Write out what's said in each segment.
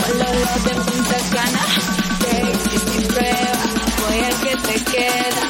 con los de punta cana, que existir prueba, voy a que te queda.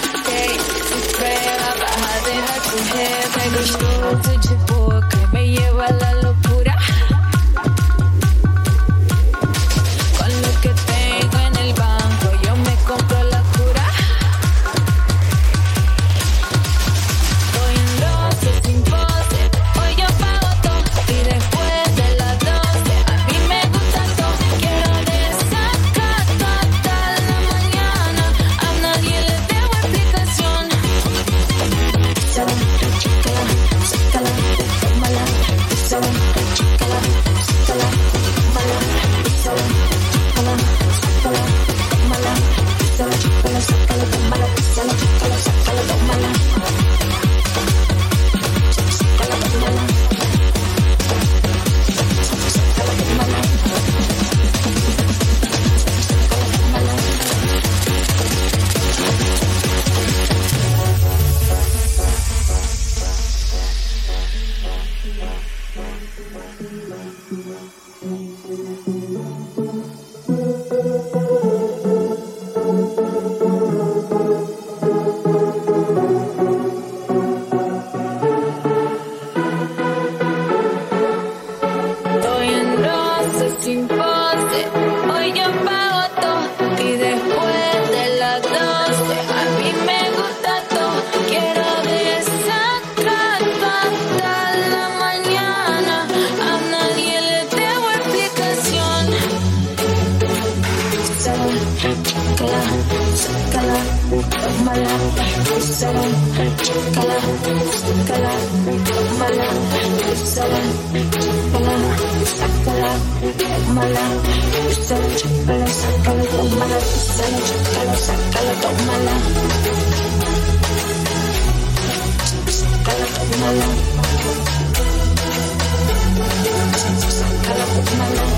tómala, úsala, chócala, búscala, tómala, úsala, chócala, sácala, tómala, úsala, chócala, sácala, tómala, úsala, chócala, sácala, tómala. Sácala, tómala. Sácala, tómala.